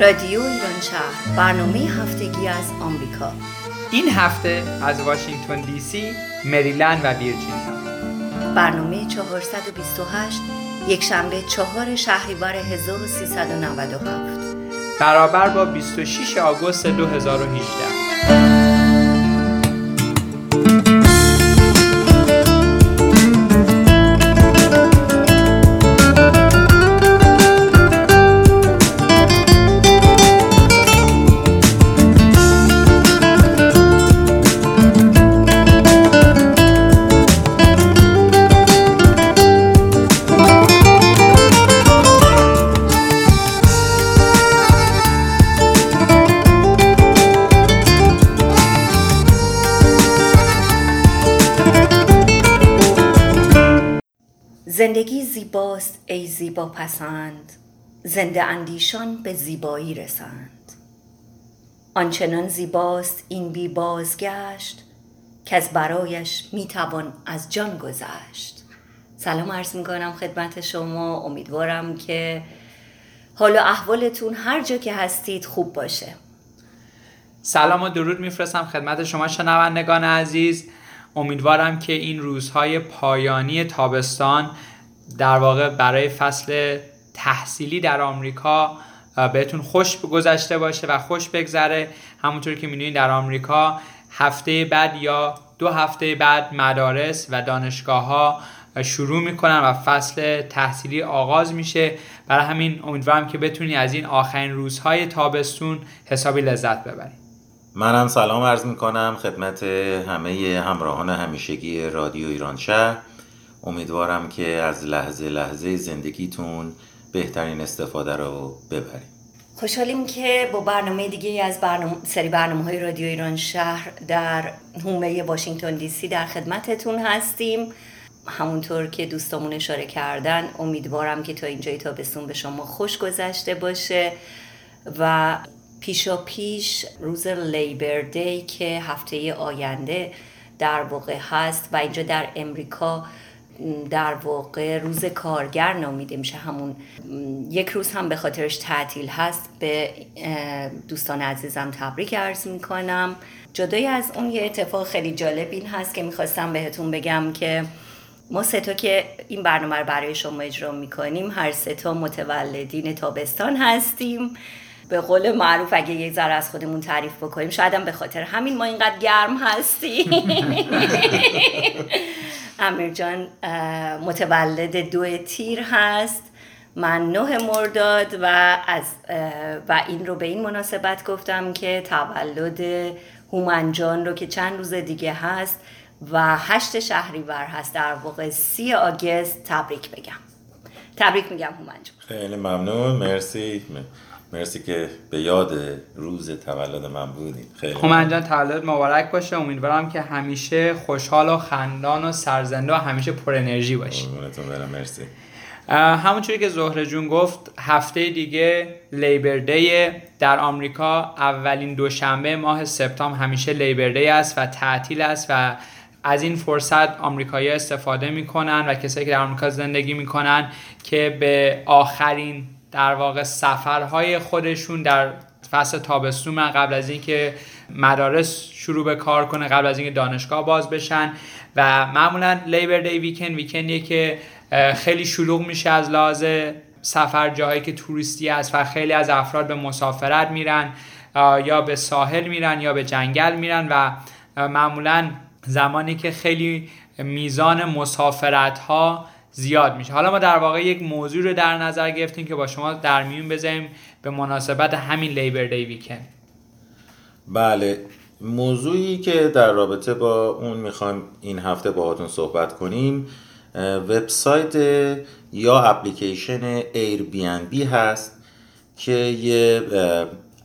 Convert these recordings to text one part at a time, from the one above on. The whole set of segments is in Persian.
رادیو ایران شهر برنامه هفتگی از آمریکا. این هفته از واشنگتن دی سی، مریلند و ویرجینیا. برنامه 428 یک شنبه چهار شهریور 1397 برابر با 26 آگوست 2018 پسند زنده اندیشان به زیبایی رسند. آنچنان زیباست این بی بازگشت که از برایش می‌توان از جان گذشت. سلام عرض می‌کنم خدمت شما. امیدوارم که حال و احوالتون هر جا که هستید خوب باشه. سلام و درود میفرستم خدمت شما شنوندگان عزیز. امیدوارم که این روزهای پایانی تابستان در واقع برای فصل تحصیلی در آمریکا بهتون خوش گذشته باشه و خوش بگذره. همونطور که می‌دونید در آمریکا هفته بعد یا دو هفته بعد مدارس و دانشگاه ها شروع می‌کنن و فصل تحصیلی آغاز میشه. برای همین امیدوارم که بتونی از این آخرین روزهای تابستون حسابی لذت ببرید منم سلام عرض می‌کنم خدمت همه همراهان همیشگی رادیو ایران شهر. امیدوارم که از لحظه لحظه زندگیتون بهترین استفاده رو ببریم. خوشحالیم که با برنامه دیگه از برنامه سری برنامه های رادیو ایران شهر در هومه واشنگتن دی سی در خدمتتون هستیم. همونطور که دوستامون اشاره کردن امیدوارم که تا اینجای تابستون به شما خوش گذشته باشه و پیشا پیش روز لیبر دی که هفته آینده در واقع هست و اینجا در امریکا در واقع روز کارگر نامیده میشه. همون یک روز هم به خاطرش تعطیل هست. به دوستان عزیزم تبریک عرض می‌کنم. جدای از اون یه اتفاق خیلی جالب این هست که می‌خواستم بهتون بگم که ما ستا که این برنامه رو برای شما اجرا می‌کنیم هر ستا متولدین تابستان هستیم. به قول معروف اگه یک ذره از خودمون تعریف بکنیم شاید هم به خاطر همین ما اینقدر گرم هستیم. امیر جان متولد دو تیر هست. من نه مرداد و از و این رو به این مناسبت گفتم که تولد هومنجان رو که چند روز دیگه هست و هشت شهریور هست. در واقع سی آگست تبریک بگم. تبریک میگم هومنجان. خیلی ممنون. مرسی. مرسی که به یاد روز تولد من بودید خیلی جان تولد مبارک باشه. امیدوارم که همیشه خوشحال و خندان و سرزنده و همیشه پر انرژی باشی. برم مرسی. همونجوری که زهره جون گفت هفته دیگه لیبر دی در آمریکا اولین دوشنبه ماه سپتامبر همیشه لیبر دی است و تعطیل است و از این فرصت آمریکایی‌ها استفاده می‌کنن و کسایی که در آمریکا زندگی می‌کنن که به آخرین در واقع سفرهای خودشون در فصل تابستون من قبل از اینکه مدارس شروع به کار کنه قبل از اینکه دانشگاه باز بشن و معمولا لیبر دی ویکند ویکندیه که خیلی شلوغ میشه از لحاظ سفر جاهایی که توریستی است و خیلی از افراد به مسافرت میرن یا به ساحل میرن یا به جنگل میرن و معمولا زمانی که خیلی میزان مسافرت ها زیاد میشه. حالا ما در واقع یک موضوع رو در نظر گرفتیم که با شما در میون بذاریم به مناسبت همین لیبر دی ویکند. بله. موضوعی که در رابطه با اون می‌خوایم این هفته باهاتون صحبت کنیم وبسایت یا اپلیکیشن بی هست که یه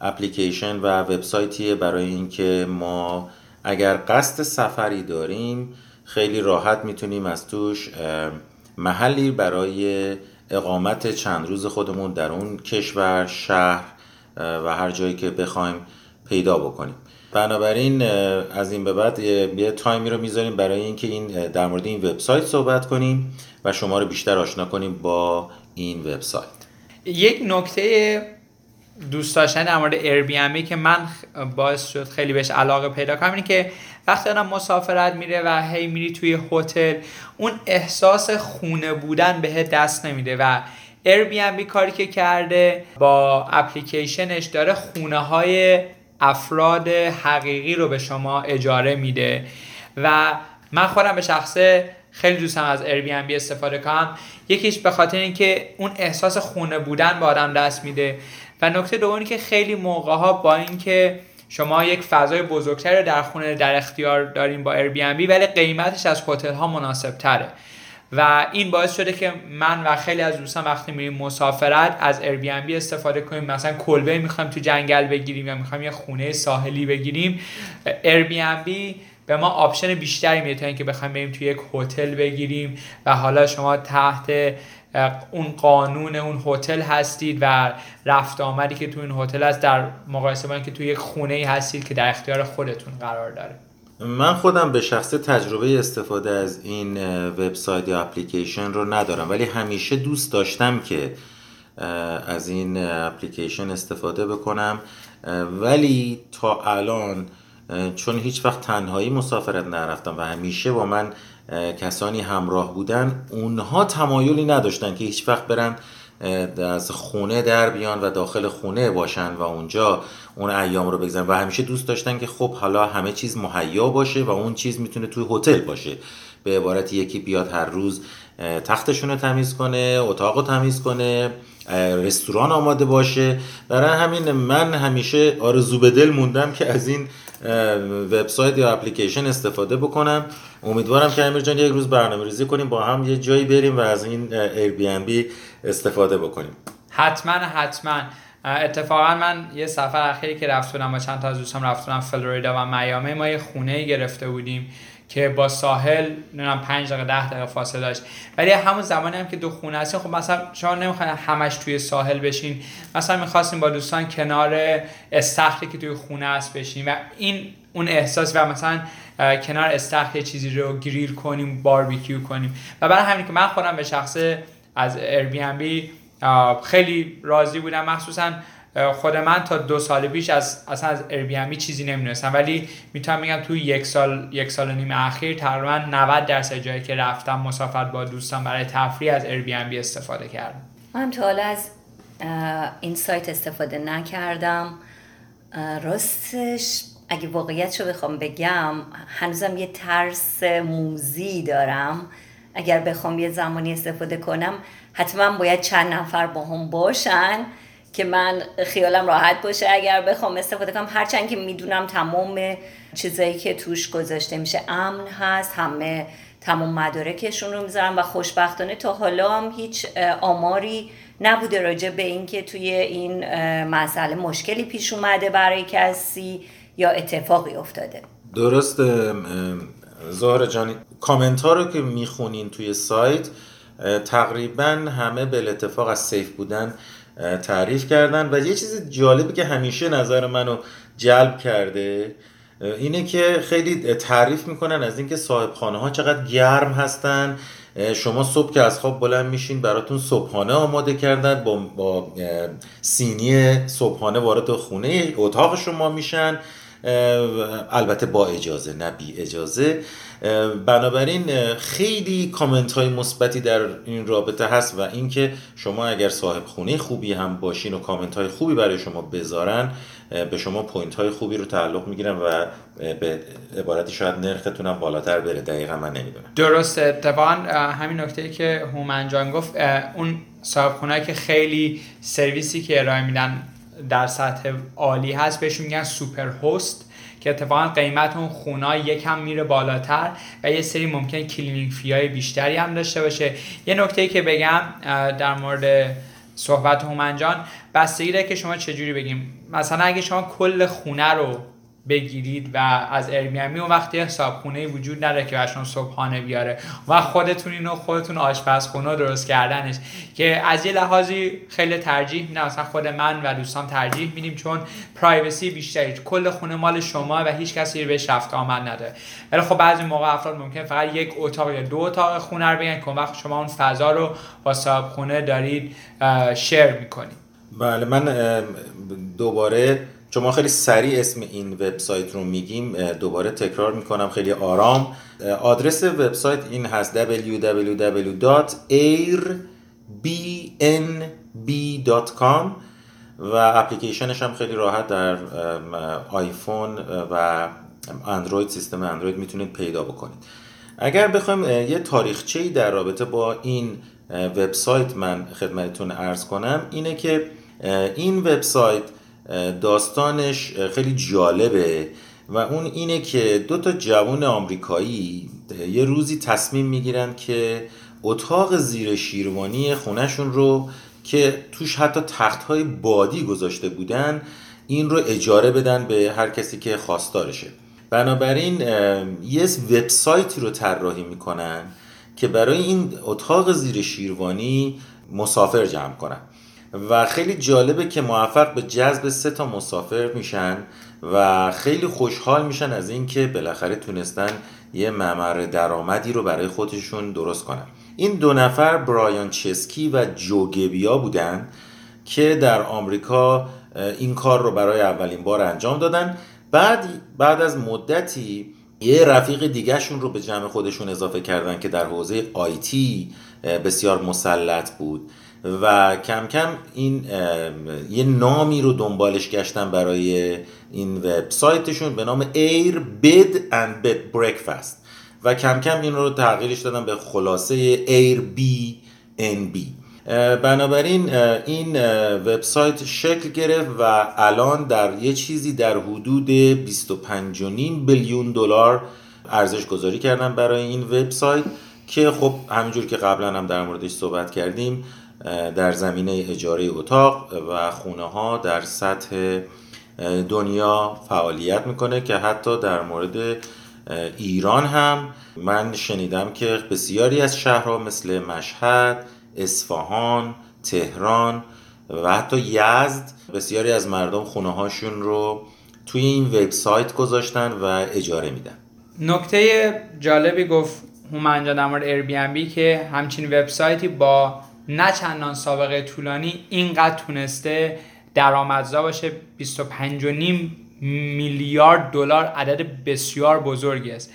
اپلیکیشن و وبسایتیه برای اینکه ما اگر قصد سفری داریم خیلی راحت می‌تونیم از توش محلی برای اقامت چند روز خودمون در اون کشور شهر و هر جایی که بخوایم پیدا بکنیم. بنابراین از این به بعد یه تایمی رو می‌ذاریم برای اینکه این در مورد این وبسایت صحبت کنیم و شما رو بیشتر آشنا کنیم با این وبسایت. یک نکته دوست داشتن در مورد ایر که من باعث شد خیلی بهش علاقه پیدا کنم اینه که وقتی آدم مسافرت میره و هی میری توی هتل اون احساس خونه بودن به دست نمیده و ایر کاری که کرده با اپلیکیشنش داره خونه های افراد حقیقی رو به شما اجاره میده و من خودم به شخصه خیلی دوستم از بی استفاده کنم. یکیش به خاطر اینکه اون احساس خونه بودن به آدم دست میده و نکته دومی که خیلی موقع ها با اینکه شما یک فضای بزرگتر در خونه در اختیار داریم با بی ولی قیمتش از هتل ها مناسب تره و این باعث شده که من و خیلی از دوستان وقتی میریم مسافرت از بی استفاده کنیم. مثلا کلبه می‌خوایم تو جنگل بگیریم یا می‌خوایم یه خونه ساحلی بگیریم بی به ما آپشن بیشتری میده تا اینکه بخوایم بریم توی یک هتل بگیریم و حالا شما تحت اون قانون اون هتل هستید و رفت آمدی که تو این هتل هست در مقایسه با اینکه توی یک خونه هستید که در اختیار خودتون قرار داره. من خودم به شخص تجربه استفاده از این وبسایت یا اپلیکیشن رو ندارم ولی همیشه دوست داشتم که از این اپلیکیشن استفاده بکنم. ولی تا الان چون هیچ وقت تنهایی مسافرت نرفتم و همیشه با من کسانی همراه بودن اونها تمایلی نداشتن که هیچ وقت برن از خونه در بیان و داخل خونه باشن و اونجا اون ایام رو بگذارن. و همیشه دوست داشتن که خب حالا همه چیز مهیا باشه و اون چیز می‌تونه توی هتل باشه. به عبارت یکی بیاد هر روز تختشون رو تمیز کنه اتاق رو تمیز کنه رستوران آماده باشه. برای همین من همیشه آرزو به دل موندم که از این وبسایت یا اپلیکیشن استفاده بکنم. امیدوارم که امیر جان یک روز برنامه ریزی کنیم با هم یه جایی بریم و از این ایر استفاده بکنیم. حتما حتما. اتفاقا من یه سفر اخیری که رفت بودم با چند تا از دوستان رفت بودم فلوریدا و میامی ما یه خونه گرفته بودیم. که با ساحل نمی‌دونم 5 دقیقه 10 دقیقه فاصله داشت. ولی همون زمانی هم که دو خونه هستیم خب مثلا شما نمی‌خواین همش توی ساحل بشین. مثلا می‌خواستیم با دوستان کنار استخری که توی خونه هست بشین و این اون احساس و مثلا کنار استخر چیزی رو گریل کنیم باربیکیو کنیم. و برای همین که من خودم به شخصه از بی خیلی راضی بودم. مخصوصا خود من تا دو سال پیش از اصلا از بی چیزی نمی‌دونستم. ولی می‌تونم بگم توی یک سال یک سال و نیم اخیر تقریبا 90 درصد جایی که رفتم مسافرت با دوستان برای تفریح از بی استفاده کردم. من تا حالا از این سایت استفاده نکردم. راستش اگه واقعیت رو بخوام بگم هنوزم یه ترس موزی دارم. اگر بخوام یه زمانی استفاده کنم حتما باید چند نفر با هم باشن. که من خیالم راحت باشه اگر بخوام استفاده کنم. هرچند که می‌دونم تمام چیزایی که توش گذاشته میشه امن هست همه تمام مدارکشون رو می‌ذارم و خوشبختانه تا حالا هم هیچ آماری نبوده راجع به اینکه توی این مسئله مشکلی پیش اومده برای کسی یا اتفاقی افتاده. درست زهر جانی کامنت ها رو که می‌خونین توی سایت تقریبا همه به اتفاق از سیف بودن تعریف کردن و یه چیز جالبی که همیشه نظر منو جلب کرده اینه که خیلی تعریف می‌کنن از اینکه صاحب خانه ها چقدر گرم هستن. شما صبح که از خواب بلند میشین براتون صبحانه آماده کردن با, با سینی صبحانه وارد خونه اتاق شما میشن. البته با اجازه نه بی اجازه. بنابراین خیلی کامنت های مثبتی در این رابطه هست و اینکه شما اگر صاحب خونه خوبی هم باشین و کامنت های خوبی برای شما بذارن به شما point های خوبی رو تعلق می‌گیرن و به عبارتی شاید نرختون هم بالاتر بره. دقیقا من نمی‌دونم. درسته. اتفاقا همین نکته که هومن جان گفت اون صاحب خونه که خیلی سرویسی که ارائه میدن در سطح عالی هست. بهشون میگن superhost که اتفاقا قیمت اون خونه یکم میره بالاتر و یه سری ممکن cleaning fee های بیشتری هم داشته باشه. یه نکته که بگم در مورد صحبت هومنجان بستگی که شما چجوری بگیم. مثلا اگه شما کل خونه رو بگیرید و از ارمیامی اون وقتی صاحب خونه وجود نداره که برشون صبحانه بیاره و خودتون اینو خودتون آشپزخونه درست کردنش که از یه لحاظی خیلی ترجیح میدم. مثلا خود من و دوستان ترجیح میدیم چون پرایوسی بیشتری. کل خونه مال شما و هیچ کسی بهش رفت آمد نداره. ولی خب بعضی موقع افراد ممکن فقط یک اتاق یا دو اتاق خونه رو بگن که وقت شما اون فضا رو با صاحب خونه دارید شیر می‌کنید. بله من دوباره چون ما خیلی سریع اسم این وبسایت رو میگیم دوباره تکرار می‌کنم خیلی آرام. آدرس وبسایت این هست www.airbnb.com و اپلیکیشنش هم خیلی راحت در آیفون و اندروید سیستم اندروید می‌تونید پیدا بکنید. اگر بخوایم یه تاریخچه در رابطه با این وبسایت من خدمتتون ارز کنم اینه که این وبسایت داستانش خیلی جالبه و اون اینه که دو تا جوان آمریکایی یه روزی تصمیم می‌گیرن که اتاق زیر شیروانی خونهشون رو که توش حتی تخت های بادی گذاشته بودن این رو اجاره بدن به هر کسی که خواستارشه. بنابراین یه وبسایتی رو طراحی می‌کنن که برای این اتاق زیر شیروانی مسافر جمع کنن. و خیلی جالبه که موفق به جذب سه تا مسافر میشن و خیلی خوشحال میشن از اینکه بالاخره تونستن یه ممر درآمدی رو برای خودشون درست کنن. این دو نفر برایان چسکی و جوگبیا بودن که در آمریکا این کار رو برای اولین بار انجام دادن. بعد بعد از مدتی یه رفیق دیگهشون رو به جمع خودشون اضافه کردن که در حوزه آیتی بسیار مسلط بود. و کم کم این یه نامی رو دنبالش گشتن برای این وبسایتشون به نام Air Bed and Bed Breakfast. و کم کم این رو تغییرش دادن به خلاصه Air B N B بنابراین این وبسایت شکل گرفت و الان در یه چیزی در حدود 25.5 بیلیون دلار ارزش گذاری کردن برای این وبسایت که خب همینجور که قبلا هم در موردش صحبت کردیم در زمینه اجاره اتاق و خونه ها در سطح دنیا فعالیت می‌کنه که حتی در مورد ایران هم من شنیدم که بسیاری از شهرها مثل مشهد، اصفهان، تهران و حتی یزد بسیاری از مردم خونه هاشون رو توی این وبسایت گذاشتن و اجاره میدن. نکته جالبی گفت هومن در مورد ایر که همچین وبسایتی با نه چندان سابقه طولانی اینقدر تونسته درآمدزا باشه. 25.5 میلیارد دلار عدد بسیار بزرگی است.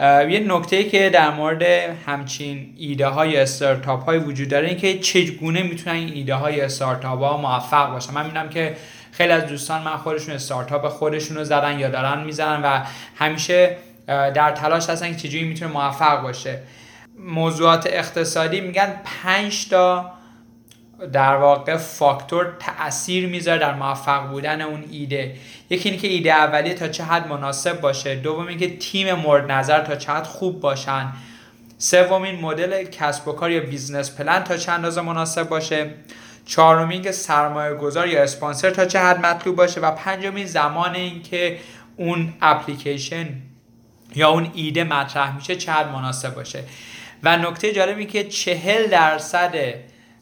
یه نکته که در مورد همچین ایده های استارتاپ های وجود داره این که چگونه می‌تونن این ایده های استارتاپ ها موفق باشن. من می‌دونم که خیلی از دوستان من خودشون استارتاپ خودشون رو زدن یا دارن می‌زنن و همیشه در تلاش هستن که چجوری می‌تونه موفق باشه. موضوعات اقتصادی میگن 5 تا در واقع فاکتور تاثیر می‌ذاره در موفق بودن اون ایده. یکی اینکه ایده اولیه تا چه حد مناسب باشه. دوم اینکه تیم مورد نظر تا چه حد خوب باشن. سومین مدل کسب و کار یا business plan تا چه اندازه مناسب باشه. چهارمین که سرمایه گذار یا اسپانسر تا چه حد مطلوب باشه. و پنجمین زمان اینکه اون اپلیکیشن یا اون ایده مطرح میشه چه حد مناسب باشه. و نکته جالبی که چهل درصد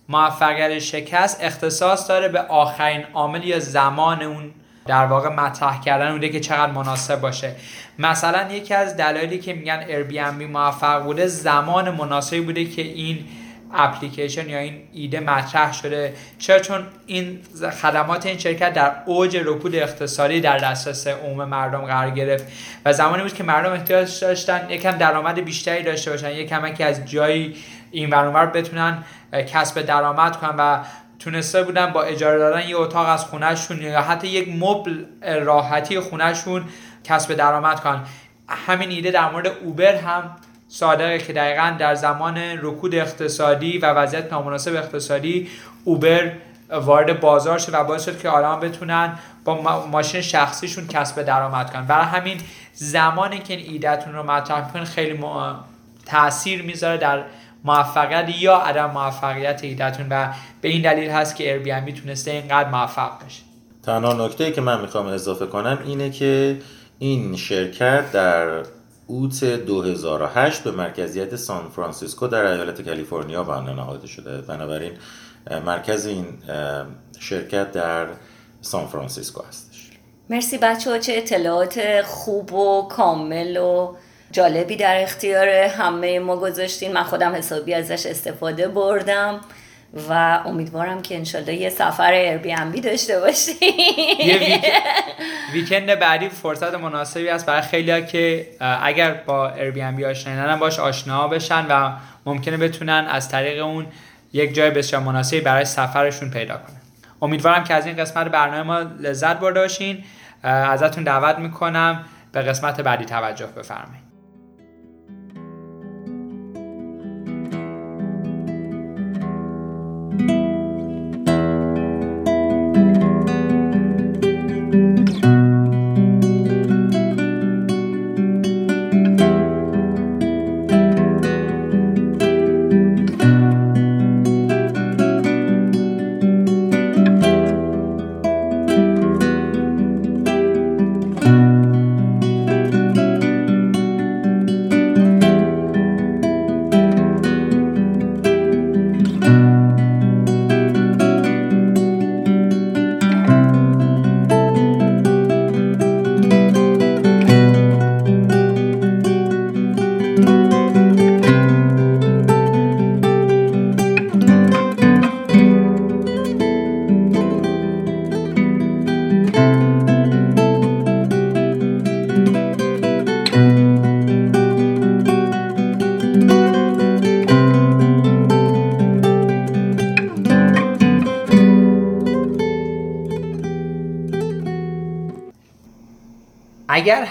موفقیت شکست اختصاص داره به آخرین عامل یا زمان اون در واقع مطرح کردن اونه که چقدر مناسب باشه. مثلا یکی از دلایلی که میگن Airbnb موفق بوده زمان مناسبی بوده که این اپلیکیشن یا این ایده مطرح شده. چرا؟ چون این خدمات این شرکت در اوج رکود اقتصادی در دسترس عموم مردم قرار گرفت و زمانی بود که مردم احتیاج داشتن یکم درآمد بیشتری داشته باشن یکم که از جایی این برانور بتونن کسب درآمد کنن و تونسته بودن با اجاره دادن یه اتاق از خونهشون یا حتی یک مبل راحتی خونهشون کسب درآمد کنن. همین ایده در مورد اوبر هم صادقه که دقیقا در زمان رکود اقتصادی و وضعیت نامناسب اقتصادی اوبر وارد بازار شد و باعث شد که آدم بتونن با ماشین شخصیشون کسب درآمد کنن. برای همین زمانی که این ایدهتون رو مطرح می‌کنین خیلی تاثیر می‌ذاره در موفقیت یا عدم موفقیت ایدهتون و به این دلیل هست که بی تونسته اینقدر موفق بشه. تنها نکته که من می‌خوام اضافه کنم اینه که این شرکت در اوت 2008 به مرکزیت سان فرانسیسکو در ایالت کالیفرنیا بنا نهاده شده. بنابراین مرکز این شرکت در سان فرانسیسکو هستش. مرسی بچه ها چه اطلاعات خوب و کامل و جالبی در اختیار همه ما گذاشتین. من خودم حسابی ازش استفاده بردم. و امیدوارم که انشالله یه سفر اربی داشته باشیم. یه ویکند بعدی فرصت مناسبی است. برای خیلی که اگر با اربی آشنا باش آشنا بشن و ممکنه بتونن از طریق اون یک جای بسیار مناسبی برای سفرشون پیدا کنن. امیدوارم که از این قسمت برنامه ما لذت برده باشین. ازتون دعوت می‌کنم به قسمت بعدی توجه بفرمایید.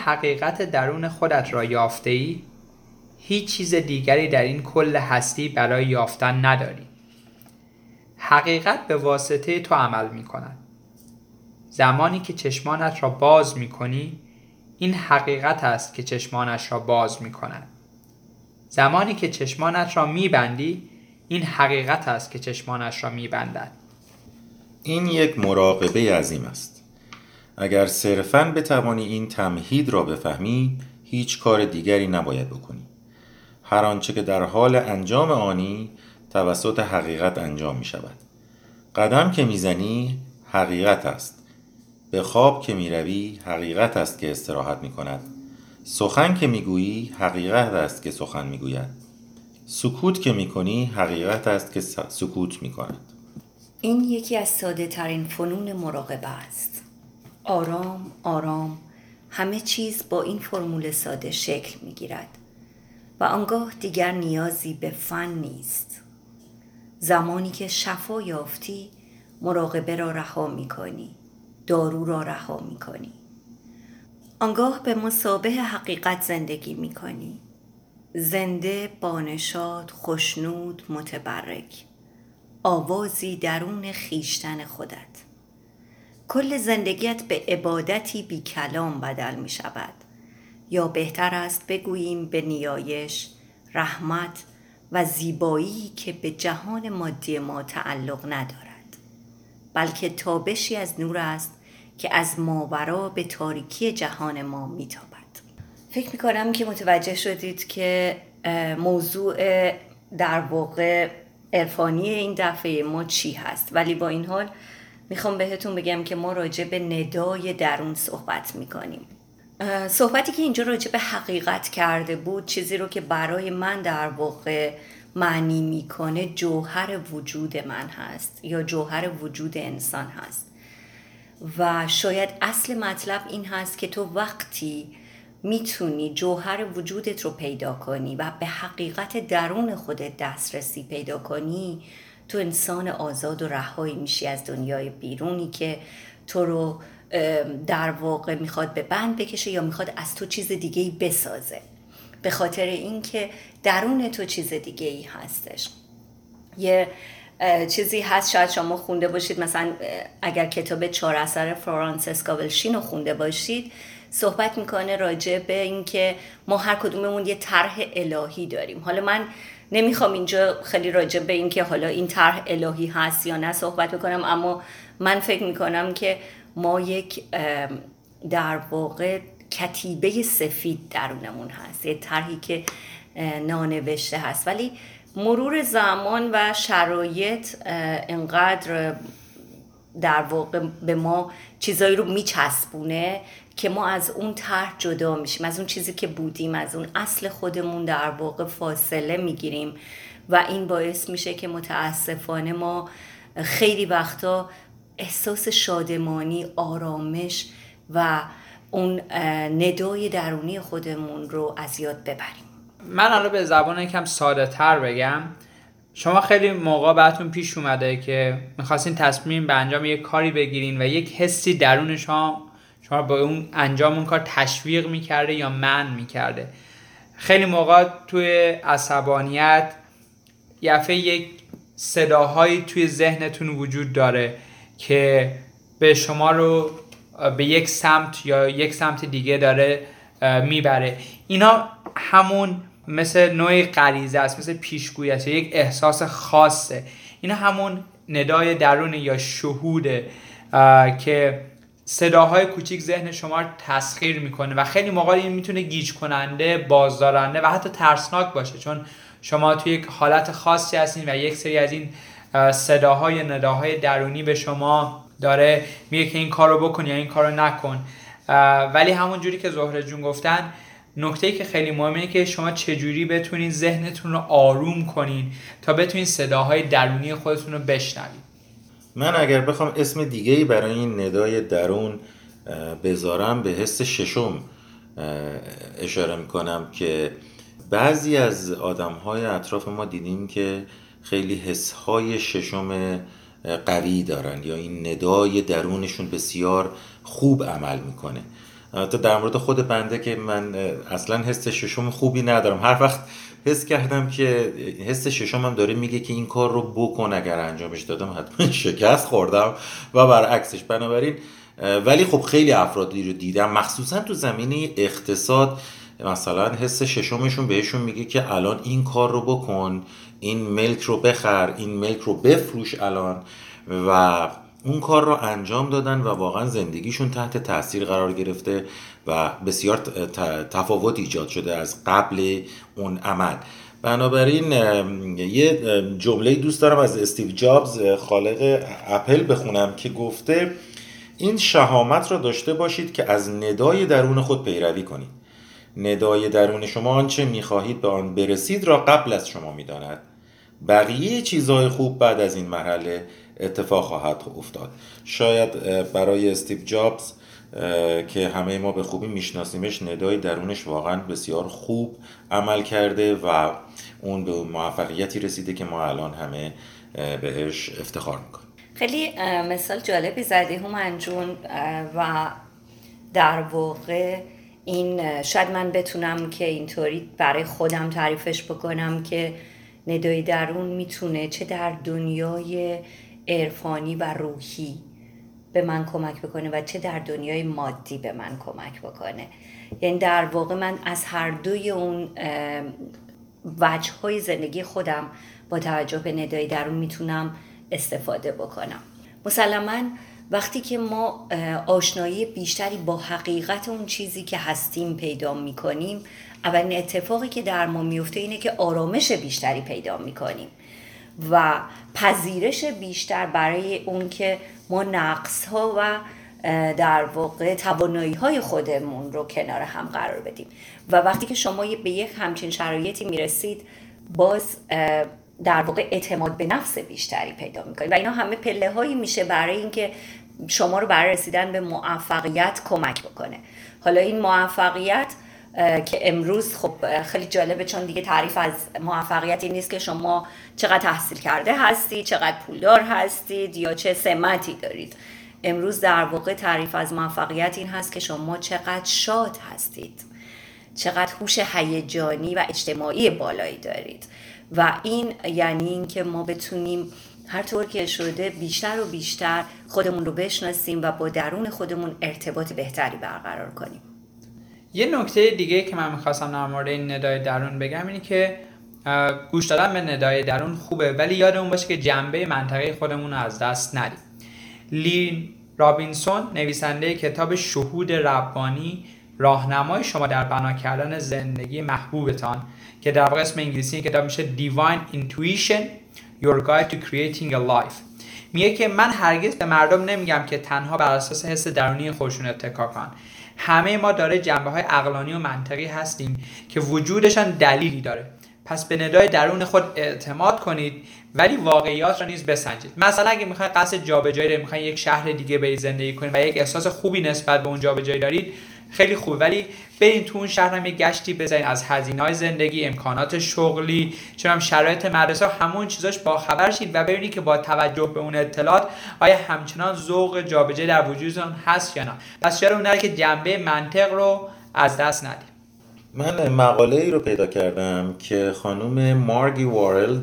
حقیقت درون خودت را یافته ای هیچ چیز دیگری در این کل هستی برای یافتن نداری. حقیقت به واسطه تو عمل می کند زمانی که چشمانت را باز می کنی این حقیقت است که چشمانش را باز می کند زمانی که چشمانت را می بندی این حقیقت است که چشمانش را می بندد این یک مراقبه عظیم است. اگر صرفا بتوانی این تمهید را بفهمی هیچ کار دیگری نباید بکنی. هر آنچه که در حال انجام آنی توسط حقیقت انجام می شود قدم که می‌زنی حقیقت است. به خواب که می روی حقیقت است که استراحت می کند سخن که می گویی حقیقت است که سخن می گوید سکوت که می کنی حقیقت است که سکوت می کند این یکی از ساده ترین فنون مراقبه است. آرام آرام. همه چیز با این فرمول ساده شکل می گیرد و آنگاه دیگر نیازی به فن نیست. زمانی که شفا یافتی مراقبه را رها می کنی دارو را رها می کنی آنگاه به مسابه حقیقت زندگی می کنی زنده بانشاد خوشنود متبرک. آوازی درون خیشتن خودت. کل زندگیت به عبادتی بی کلام بدل می شود. یا بهتر است بگوییم به نیایش رحمت و زیبایی که به جهان مادی ما تعلق ندارد. بلکه تابشی از نور است که از ماورا به تاریکی جهان ما میتابد فکر می‌کنم که متوجه شدید که موضوع در واقع عرفانی این دفعه ما چی هست. ولی با این حال می‌خوام بهتون بگم که ما راجع به ندای درون صحبت می‌کنیم. صحبتی که اینجا راجع به حقیقت کرده بود چیزی رو که برای من در واقع معنی می‌کنه جوهر وجود من هست یا جوهر وجود انسان هست. و شاید اصل مطلب این هست که تو وقتی می‌تونی جوهر وجودت رو پیدا کنی و به حقیقت درون خودت دسترسی پیدا کنی تو انسان آزاد و رهایی میشی از دنیای بیرونی که تو رو در واقع می‌خواد به بند بکشه یا می‌خواد از تو چیز دیگه ای بسازه. به خاطر اینکه درون تو چیز دیگه ای هستش. یه چیزی هست شاید شما خونده باشید. مثلا اگر کتاب چهار اثر فرانسس ولشین رو خونده باشید صحبت می‌کنه راجع به اینکه ما هر کدوممون یه طرح الهی داریم. حالا من نمی‌خوام اینجا خیلی راجع به اینکه حالا این طرح الهی هست یا نه صحبت بکنم اما من فکر می‌کنم که ما یک در واقع کتیبه سفید درونمون هست یه طرحی که نانوشته هست. ولی مرور زمان و شرایط انقدر در واقع به ما چیزایی رو میچسبونه که ما از اون طرح جدا میشیم از اون چیزی که بودیم از اون اصل خودمون در واقع فاصله می‌گیریم و این باعث میشه که متاسفانه ما خیلی وقتا احساس شادمانی آرامش و اون ندای درونی خودمون رو از یاد ببریم. من حالا به زبان یکم ساده تر بگم. شما خیلی موقع براتون پیش اومده که می‌خواستین تصمیم به انجام یک کاری بگیرین و یک حسی درون شما شما با اون انجام اون کار تشویق می‌کرده یا من می‌کرده؟ خیلی موقع توی عصبانیت یفه یک صداهایی توی ذهنتون وجود داره که به شما رو به یک سمت یا یک سمت دیگه داره می‌بره. اینا همون مثل نوع غریزه است مثل پیشگویی است یک احساس خاصه. اینا همون ندای درون یا شهوده که صداهای کوچیک ذهن شما رو تسخیر می‌کنه و خیلی موقع این می‌تونه گیج کننده بازدارنده و حتی ترسناک باشه. چون شما توی یک حالت خاصی هستین و یک سری از این صداهای نداهای درونی به شما داره میگه که این کار رو بکن یا این کار رو نکن ولی همون جوری که زهره جون گفتن نکته که خیلی مهمه که شما چجوری بتونین ذهنتون رو آروم کنین تا بتونین صداهای درونی خودتون رو بشنوید من اگر بخوام اسم دیگه ای برای این ندای درون بذارم به حس ششم اشاره می‌کنم که بعضی از آدم های اطراف ما دیدیم که خیلی حس های ششم قوی دارن یا این ندای درونشون بسیار خوب عمل می‌کنه. تا در مورد خود بنده که من اصلا حس ششم خوبی ندارم. هر وقت حس کردم که حس هم داره میگه که این کار رو بکن اگر انجامش دادم حتما شکست خوردم و برعکسش. بنابراین ولی خب خیلی افرادی رو دیدم مخصوصا تو زمینه اقتصاد. مثلا حس ششمشون بهشون میگه که الان این کار رو بکن این ملک رو بخر این ملک رو بفروش الان. و اون کار رو انجام دادن و واقعا زندگیشون تحت تاثیر قرار گرفته. و بسیار تفاوت ایجاد شده از قبل اون عمل. بنابراین یه جمله دوست دارم از استیو جابز خالق اپل بخونم که گفته این شهامت را داشته باشید که از ندای درون خود پیروی کنید. ندای درون شما آنچه می‌خواهید به آن برسید را قبل از شما می‌داند. بقیه چیزهای خوب بعد از این مرحله اتفاق خواهد افتاد. شاید برای استیو جابز که همه ما به خوبی میشناسیمش. ندای درونش واقعا بسیار خوب عمل کرده و اون به موفقیتی رسیده که ما الان همه بهش افتخار می‌کنیم. خیلی مثال جالبی زدی هم جون و در واقع این شاید من بتونم که اینطوری برای خودم تعریفش بکنم که ندای درون می‌تونه چه در دنیای عرفانی و روحی به من کمک بکنه و چه در دنیای مادی به من کمک بکنه. یعنی در واقع من از هر دوی اون وجه های زندگی خودم با توجه به ندای درون می‌تونم استفاده بکنم. مسلما وقتی که ما آشنایی بیشتری با حقیقت اون چیزی که هستیم پیدا می‌کنیم اولین اتفاقی که در ما میفته اینه که آرامش بیشتری پیدا می‌کنیم. و پذیرش بیشتر برای اون که ما نقص ها و در واقع توانایی های خودمون رو کنار هم قرار بدیم. و وقتی که شما به یک همچین شرایطی می‌رسید باز در واقع اعتماد به نفس بیشتری پیدا می‌کنید. و اینا همه پله هایی میشه برای اینکه شما رو برای رسیدن به موفقیت کمک بکنه. حالا این موفقیت که امروز خب خیلی جالبه چون دیگه تعریف از موفقیت این نیست که شما چقدر تحصیل کرده هستید چقدر پولدار هستید یا چه سمتی دارید. امروز در واقع تعریف از موفقیت این هست که شما چقدر شاد هستید. چقدر هوش هیجانی و اجتماعی بالایی دارید. و این یعنی اینکه ما بتونیم هر طور که شده بیشتر و بیشتر خودمون رو بشناسیم و با درون خودمون ارتباط بهتری برقرار کنیم. یه نکته دیگه که من می‌خواستم در مورد این ندای درون بگم اینه که گوش دادن به ندای درون خوبه ولی یادمون باشه که جنبه منطقه خودمون رو از دست ندیم. لین رابینسون نویسنده کتاب شهود ربانی راهنمای شما در بنا کردن زندگی محبوبتان که در واقع اسم انگلیسی کتاب میشه Divine Intuition Your Guide to Creating a Life. میگه که من هرگز به مردم نمیگم که تنها بر اساس حس درونی خودشون اتکا کن همه ما داره جنبه های اقلانی و منطقی هستیم که وجودشان دلیلی داره. پس به ندای درون خود اعتماد کنید ولی واقعیات را نیز بسنجید. مثلا اگه می‌خواید قصد جابجایی رو می‌خواید یک شهر دیگه برید زندگی کنید و یک احساس خوبی نسبت به اون جابجایی دارید خیلی خوب ولی برین تو اون شهر هم یه گشتی بزنید از هزینه های زندگی امکانات شغلی چون شرایط مدرسه همون چیزاش با خبر شید و ببینید که با توجه به اون اطلاعات آیا همچنان ذوق جابجایی در وجودتون هست یا نه. پس چرا اون که جنبه منطق رو از دست ندید من مقاله ای رو پیدا کردم که خانم مارگی وارل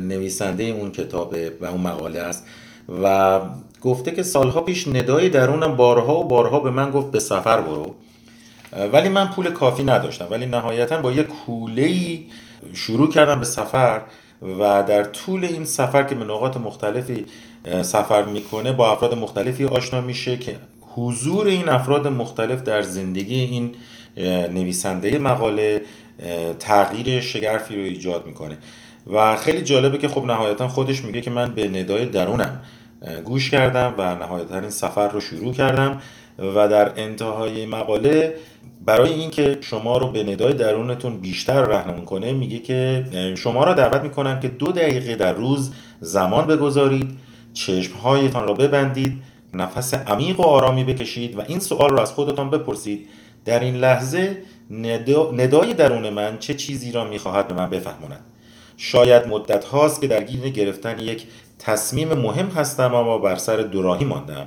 نویسنده اون کتابه و اون مقاله است و گفته که سالها پیش ندای درونم بارها و بارها به من گفت به سفر برو. ولی من پول کافی نداشتم. ولی نهایتا با یه کوله شروع کردم به سفر و در طول این سفر که به نقاط مختلفی سفر می‌کنه با افراد مختلفی آشنا میشه که حضور این افراد مختلف در زندگی این نویسنده مقاله تغییر شگرفی رو ایجاد می‌کنه. و خیلی جالبه که خب نهایتا خودش میگه که من به ندای درونم گوش کردم و نهایتا این سفر رو شروع کردم. و در انتهای مقاله برای اینکه شما رو به ندای درونتون بیشتر رهنمون کنه میگه که شما را دعوت می‌کنم که دو دقیقه در روز زمان بگذارید چشمهایتان را ببندید نفس عمیق و آرامی بکشید و این سوال را از خودتان بپرسید. در این لحظه ندای درون من چه چیزی را می‌خواهد به من بفهماند؟ شاید مدت هاست که درگیر گرفتن یک تصمیم مهم هستم اما بر سر دوراهی ماندم.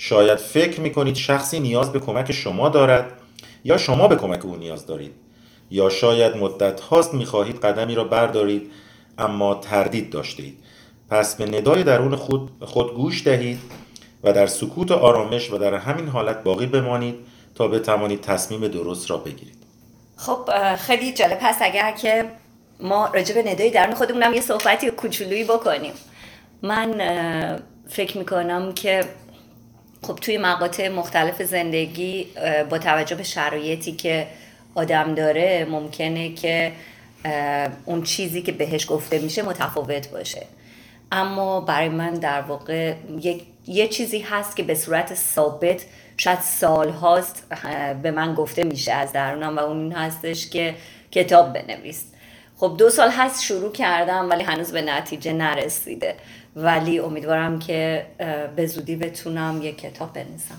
شاید فکر می‌کنید شخصی نیاز به کمک شما دارد یا شما به کمک او نیاز دارید یا شاید مدت هاست می‌خواهید قدمی را بردارید اما تردید داشتید پس به ندای درون خود, خود گوش دهید و در سکوت آرامش و در همین حالت باقی بمانید تا بتوانید تصمیم درست را بگیرید. خب خیلی جالب هست اگر که ما راجع به ندای درون خودمونم یه صحبتی کوچولویی بکنیم. من فکر می‌کنم که خب توی مقاطع مختلف زندگی با توجه به شرایطی که آدم داره ممکنه که اون چیزی که بهش گفته میشه متفاوت باشه. اما برای من در واقع یه چیزی هست که به صورت ثابت شاید سال هاست به من گفته میشه از درونم و اون هستش که کتاب بنویس. خب دو سال هست شروع کردم ولی هنوز به نتیجه نرسیده. ولی امیدوارم که به زودی بتونم یک کتاب بنویسم.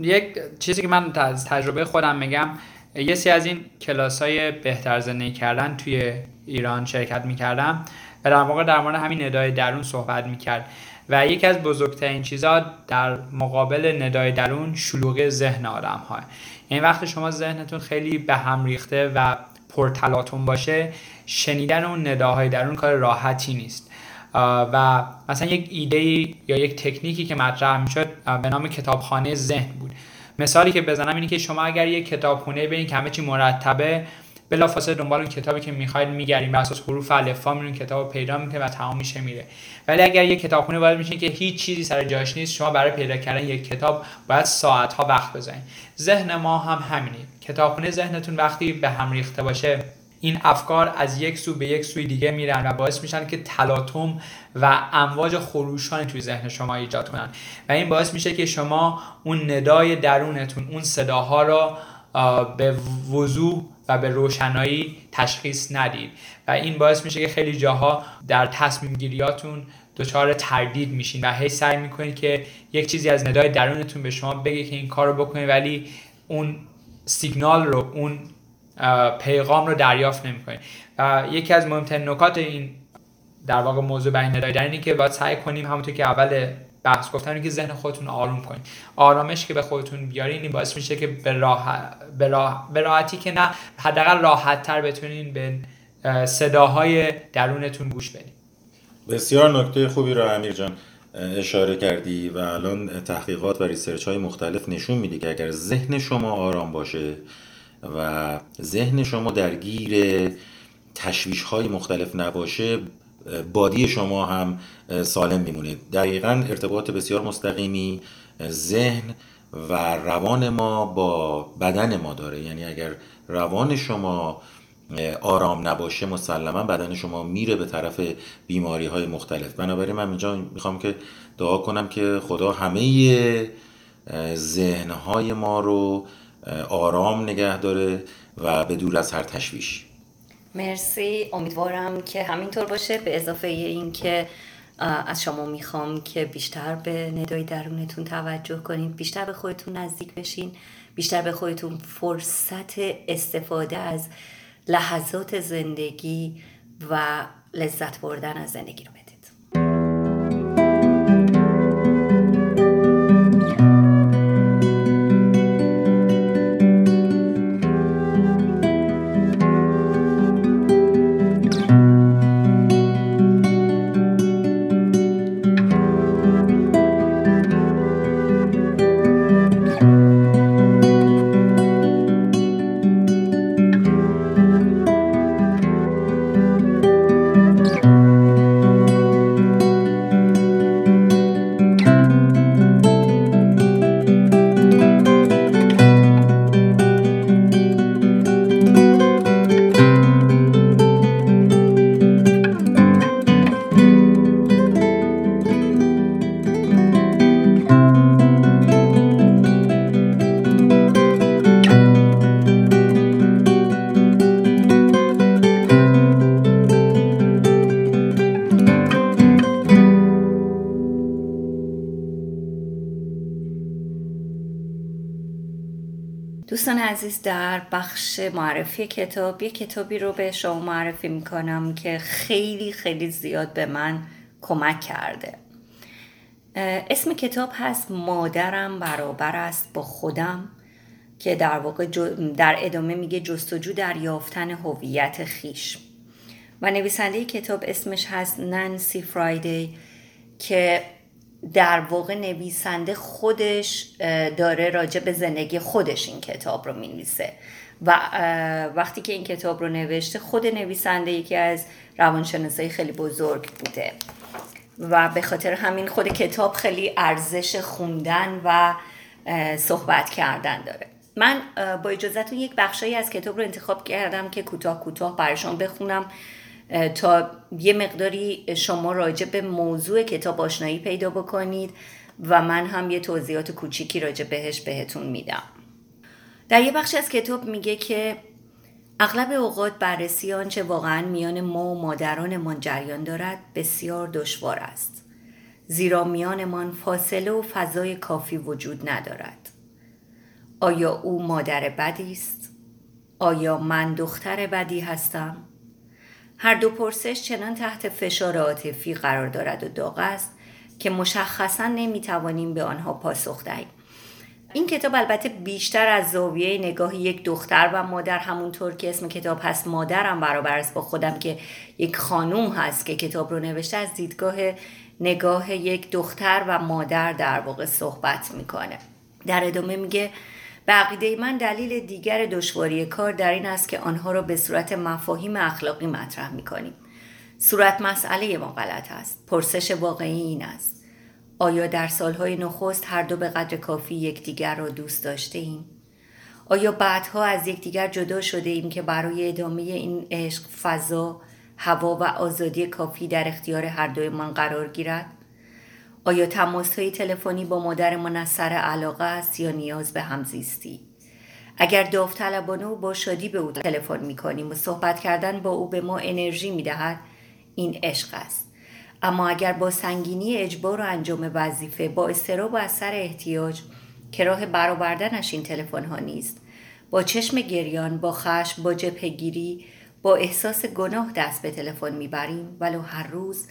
یک چیزی که من از تجربه خودم میگم یه سی از این کلاس های بهتر زندگی کردن توی ایران شرکت می‌کردم و در واقع در مورد همین ندای درون صحبت می‌کرد. و یکی از بزرگترین چیزها در مقابل ندای درون شلوغ ذهن آدم های این وقت شما ذهنتون خیلی به هم ریخته و پرتلاتون باشه شنیدن اون نداهای درون کار راحتی نیست. و مثلا یک ایده یا یک تکنیکی که مطرح می‌شد به نام کتابخانه ذهن بود. مثالی که بزنم اینه که شما اگر یک کتابخونه ببینید که همه چی مرتبه بلافاصله دنبال اون کتابی که می‌خواید میگردین بر اساس حروف الفا میرین کتاب پیدا می‌کنه و تمام میشه میره. ولی اگر یک کتابخونه وارد میشین که هیچ چیزی سر جاش نیست شما برای پیدا کردن یک کتاب باید ساعت ها وقت بزنید. ذهن ما هم همینه. کتابخونه ذهنتون وقتی به هم ریخته باشه این افکار از یک سو به یک سوی دیگه میرن و باعث میشن که تلاطم و امواج خروشان توی ذهن شما ایجاد کنن. و این باعث میشه که شما اون ندای درونتون اون صداها را به وضوح و به روشنایی تشخیص ندید. و این باعث میشه که خیلی جاها در تصمیم گیریاتون دچار تردید میشین و هی سعی می‌کنید که یک چیزی از ندای درونتون به شما بگه که این کار رو بکنید ولی اون سیگنال رو اون پیغام رو دریافت نمی‌کنید و یکی از مهمترین نکات این در واقع موضوع ندای در اینه که باید سعی کنیم همونطور که اول بحث گفتن که ذهن خودتون آروم کنید آرامش که به خودتون بیارین این باعث میشه که به, به, راحتی که نه حداقل راحت تر بتونین به صداهای درونتون گوش بدین. بسیار نکته خوبی رو امیر جان اشاره کردی و الان تحقیقات و research های مختلف نشون میده که اگر ذهن شما آرام باشه و ذهن شما درگیر تشویش های مختلف نباشه body شما هم سالم میمونه. دقیقا ارتباط بسیار مستقیمی ذهن و روان ما با بدن ما داره. یعنی اگر روان شما آرام نباشه مسلما بدن شما میره به طرف بیماری های مختلف. بنابراین من اینجا می‌خوام که دعا کنم که خدا همه ذهن های ما رو آرام نگه داره و به دور از هر تشویش. مرسی. امیدوارم که همینطور باشه. به اضافه این که از شما می‌خوام که بیشتر به ندای درونتون توجه کنید بیشتر به خودتون نزدیک بشین بیشتر به خودتون فرصت استفاده از لحظات زندگی و لذت بردن از زندگی رو بدید عزیز در بخش معرفی کتاب یه کتابی رو به شما معرفی می‌کنم که خیلی خیلی زیاد به من کمک کرده. اسم کتاب هست مادرم برابر است با خودم که در واقع در ادامه میگه جستجو در یافتن هویت خیش. و نویسنده کتاب اسمش هست نانسی فرایدی که در واقع نویسنده خودش داره راجع به زندگی خودش این کتاب رو می‌نویسه. و وقتی که این کتاب رو نوشته خود نویسنده یکی از روانشناسای خیلی بزرگ بوده. و به خاطر همین خود کتاب خیلی ارزش خوندن و صحبت کردن داره. من با اجازهتون یک بخشایی از کتاب رو انتخاب کردم که کوتاه کوتاه برشان بخونم. تا یه مقداری شما راجع به موضوع کتاب آشنایی پیدا بکنید و من هم یه توضیحات کوچیکی راجع بهش بهتون میدم. در یه بخشی از کتاب میگه که اغلب اوقات بررسی آنچه واقعا میان ما و مادرانمان جریان دارد بسیار دشوار است. زیرا میانمان فاصله و فضای کافی وجود ندارد. آیا او مادر بدی است؟ آیا من دختر بدی هستم؟ هر دو پرسش چنان تحت فشار عاطفی قرار دارد و داغ است که مشخصا نمی‌توانیم به آنها پاسخ دهیم. این کتاب البته بیشتر از زاویه نگاه یک دختر و مادر همونطور که اسم کتاب هست مادرم برابر است با خودم که یک خانوم هست که کتاب رو نوشته از دیدگاه نگاه یک دختر و مادر در واقع صحبت می‌کنه. در ادامه میگه به عقیده من دلیل دیگر دشواری کار در این است که آنها را به صورت مفاهیم اخلاقی مطرح می کنیم. صورت مسئله ما غلط است. پرسش واقعی این است. آیا در سالهای نخست هر دو به قدر کافی یکدیگر را دوست داشته ایم؟ آیا بعدها از یکدیگر جدا شده ایم که برای ادامه این عشق فضا، هوا و آزادی کافی در اختیار هر دویمان قرار گیرد؟ آیا تماس های تلفنی با مادرمان از سر علاقه است یا نیاز به همزیستی؟ اگر داوطلبانه و با شادی به او تلفن می کنیم و صحبت کردن با او به ما انرژی می دهد این عشق است. اما اگر با سنگینی اجبار و انجام وظیفه با استراب و اثر احتیاج که راه برآوردنش این تلفن ها نیست با چشم گریان با خشم با جبهگیری با احساس گناه دست به تلفن می‌بریم ولو هر روز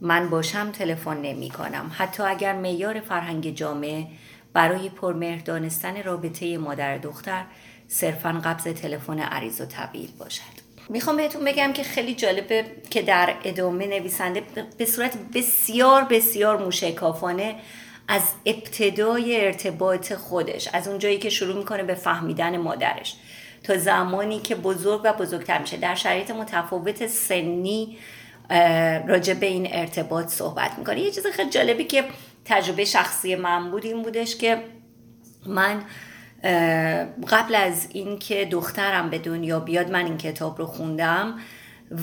من باشم تلفن نمی کنم. حتی اگر معیار فرهنگ جامعه برای پرمهر دانستن رابطه مادر دختر صرفا قبض تلفن عریض و طویل باشد. می‌خوام بهتون بگم که خیلی جالبه که در ادامه نویسنده به صورت بسیار بسیار موشکافانه از ابتدای ارتباط خودش از اونجایی که شروع می‌کنه به فهمیدن مادرش تا زمانی که بزرگ و بزرگتر میشه. در شرایط متفاوت سنی راجع به این ارتباط صحبت می‌کنه یه چیز خیلی جالبی که تجربه شخصی من بود این بودش که من قبل از اینکه دخترم به دنیا بیاد من این کتاب رو خوندم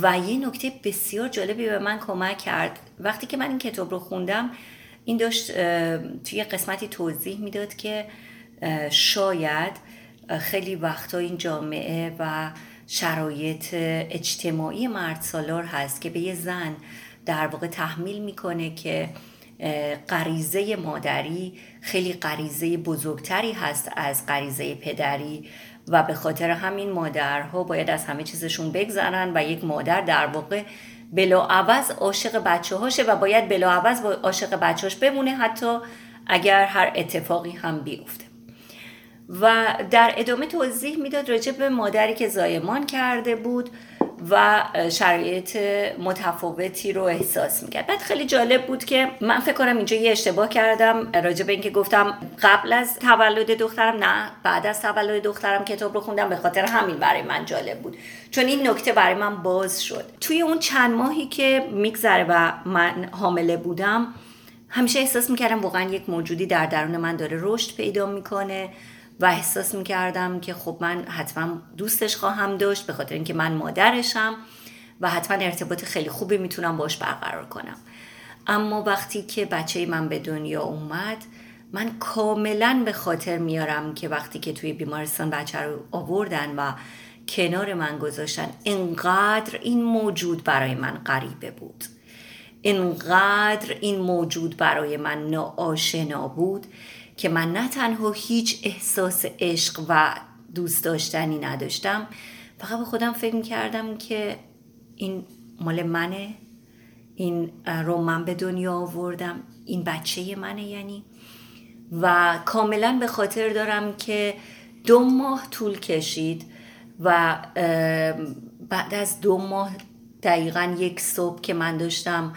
و یه نکته بسیار جالبی به من کمک کرد. وقتی که من این کتاب رو خوندم این داشت توی قسمتی توضیح می‌داد که شاید خیلی وقتا این جامعه و شرایط اجتماعی مرد سالار هست که به یه زن در واقع تحمیل می‌کنه که غریزه مادری خیلی غریزه بزرگتری هست از غریزه پدری و به خاطر همین مادرها باید از همه چیزشون بگذرن و یک مادر در واقع بلا عوض عاشق بچه هاشه و باید بلا عوض با عاشق بچه هاش بمونه حتی اگر هر اتفاقی هم بیفته. و در ادامه توضیح می‌داد راجع به مادری که زایمان کرده بود و شرایط متفاوتی رو احساس می‌کرد. بعد خیلی جالب بود که من فکر کنم اینجا یه اشتباه کردم راجع به اینکه گفتم قبل از تولد دخترم نه بعد از تولد دخترم کتاب رو خوندم به خاطر همین برای من جالب بود. چون این نکته برای من باز شد. توی اون چند ماهی که میگذره و من حامله بودم همیشه احساس می‌کردم واقعا یک موجودی در درون من داره رشد پیدا می‌کنه. و احساس می‌کردم که خب من حتما دوستش خواهم داشت به خاطر اینکه من مادرشم و حتما ارتباط خیلی خوبی می‌تونم باش برقرار کنم. اما وقتی که بچه من به دنیا اومد من کاملا به خاطر میارم که وقتی که توی بیمارستان بچه رو آوردن و کنار من گذاشتن انقدر این موجود برای من غریبه بود. انقدر این موجود برای من ناآشنا بود که من نه تنها هیچ احساس عشق و دوست داشتنی نداشتم فقط به خودم فکر کردم که این مال منه این رو من به دنیا آوردم این بچه منه یعنی. و کاملا به خاطر دارم که دو ماه طول کشید و بعد از دو ماه دقیقا یک صبح که من داشتم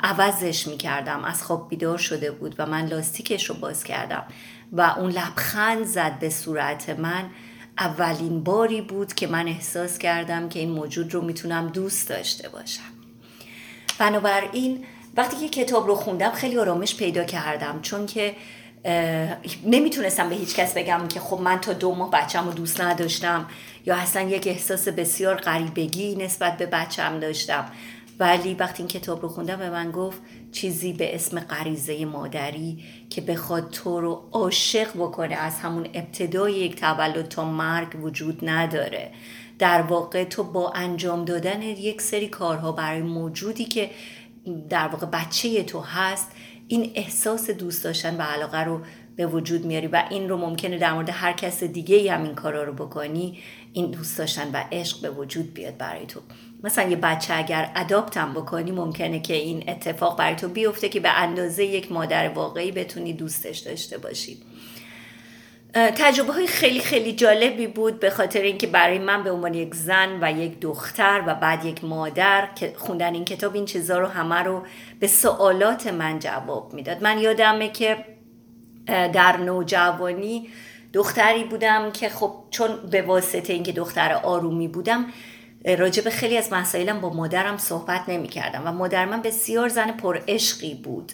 عوضش می‌کردم. از خواب بیدار شده بود و من لاستیکش رو باز کردم. و اون لبخند زد به صورت من. اولین باری بود که من احساس کردم که این موجود رو می‌تونم دوست داشته باشم. بنابراین وقتی که کتاب رو خوندم خیلی آرامش پیدا کردم. چون که نمی‌تونستم به هیچ کس بگم که خب من تا دو ماه بچم رو دوست نداشتم یا اصلا یک احساس بسیار غریبگی نسبت به بچم داشتم. ولی وقتی این کتاب رو خوندم به من گفت چیزی به اسم غریزه مادری که بخواد تو رو عاشق بکنه. از همون ابتدای یک تولد تا مرگ وجود نداره. در واقع تو با انجام دادن یک سری کارها برای موجودی که در واقع بچه تو هست این احساس دوست داشتن و علاقه رو به وجود میاری و این رو ممکنه در مورد هر کس دیگه هم این کارا رو بکنی این دوست داشتن و عشق به وجود بیاد برای تو. مثلا یه بچه اگر اداپتم بکنی ممکنه که این اتفاق برای تو بیفته که به اندازه یک مادر واقعی بتونی دوستش داشته باشی. تجربه های خیلی خیلی جالبی بود به خاطر اینکه برای من به عنوان یک زن و یک دختر و بعد یک مادر که خوندن این کتاب این چیزها رو همه رو به سوالات من جواب می‌داد. من یادمه که در نوجوانی دختری بودم که خب چون به واسطه اینکه دختر آرومی بودم راجع به خیلی از مسائلم با مادرم صحبت نمی کردم و مادر من بسیار زن پر عشقی بود.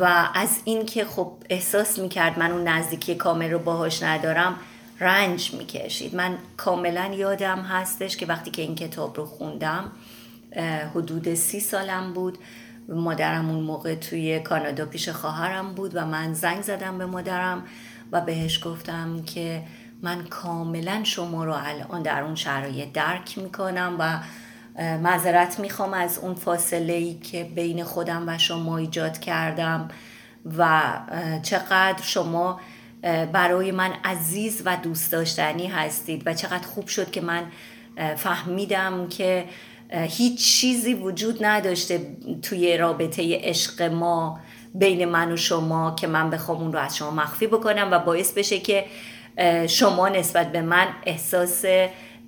و از اینکه خب احساس می کرد من اون نزدیکی کامل رو باهاش ندارم رنج می کشید من کاملا یادم هستش که وقتی که این کتاب رو خوندم حدود سی سالم بود. مادرم اون موقع توی کانادا پیش خواهرم بود و من زنگ زدم به مادرم و بهش گفتم که من کاملا شما رو الان در اون شرایط درک می‌کنم و معذرت می‌خوام از اون فاصله ای که بین خودم و شما ایجاد کردم و چقدر شما برای من عزیز و دوست داشتنی هستید و چقدر خوب شد که من فهمیدم که هیچ چیزی وجود نداشته توی رابطه عشق ما بین من و شما که من بخوام اون رو از شما مخفی بکنم و باعث بشه که شما نسبت به من احساس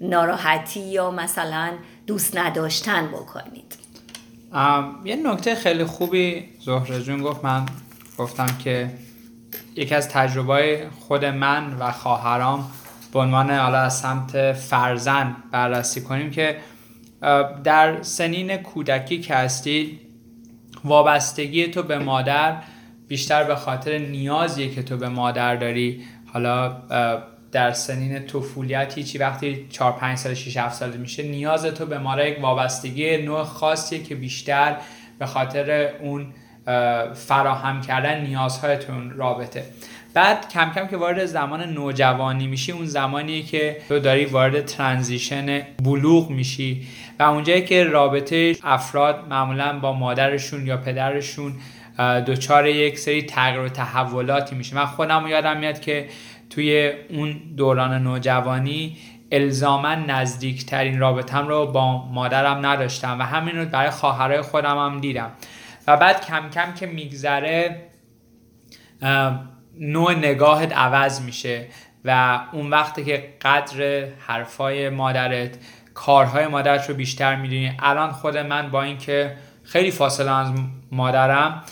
ناراحتی یا مثلا دوست نداشتن بکنید. یه نکته خیلی خوبی زهره جون گفت. من گفتم که یکی از تجربه خود من و خواهرام به عنوان حالا از سمت فرزن بررسی کنیم که در سنین کودکی که هستی وابستگی تو به مادر بیشتر به خاطر نیازی که تو به مادر داری حالا در سنین طفولیت چی وقتی 4 5 سال 6 7 سال میشه نیاز تو به مادر یک وابستگی نوع خاصیه که بیشتر به خاطر اون فراهم کردن نیازهای تو رابطه. بعد کم کم که وارد زمان نوجوانی میشی اون زمانیه که تو داری وارد ترانزیشن بلوغ میشی و اونجایی که رابطه افراد معمولا با مادرشون یا پدرشون دچار یک سری تغییر و تحولاتی میشه. من خودم یادم میاد که توی اون دوران نوجوانی الزاما نزدیکترین رابطم رو با مادرم نداشتم و همین رو برای خواهرای خودم هم دیدم. و بعد کم کم که میگذره نوع نگاهت عوض میشه و اون وقتی که قدر حرفای مادرت کارهای مادرت رو بیشتر می‌دونی. الان خود من با اینکه خیلی فاصله از مادرم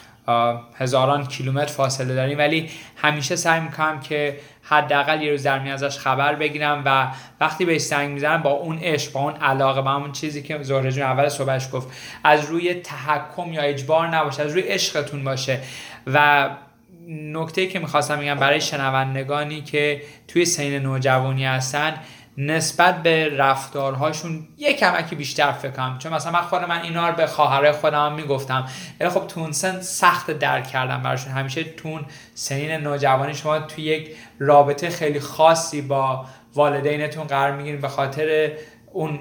هزاران کیلومتر فاصله داریم. ولی همیشه سعی می‌کنم که حداقل یه روز در ازش خبر بگیرم و وقتی بهش سنگ می‌زنم با اون عشق با اون علاقه با اون چیزی که زهره جون اول صحبتش گفت از روی تحکم یا اجبار نباشه از روی عشقتون باشه. و نکته که می‌خواستم بگم برای شنوندگانی که توی سین نوجوانی هستن نسبت به رفتارهاشون یه کمکی بیشتر فکرم چون مثلا من خود من اینا رو به خواهرای خودم می‌گفتم. ولی خب تون سن سخت درک کردم براشون. همیشه تون سنین نوجوانی شما توی یک رابطه خیلی خاصی با والدینتون قرار می‌گیرید به خاطر اون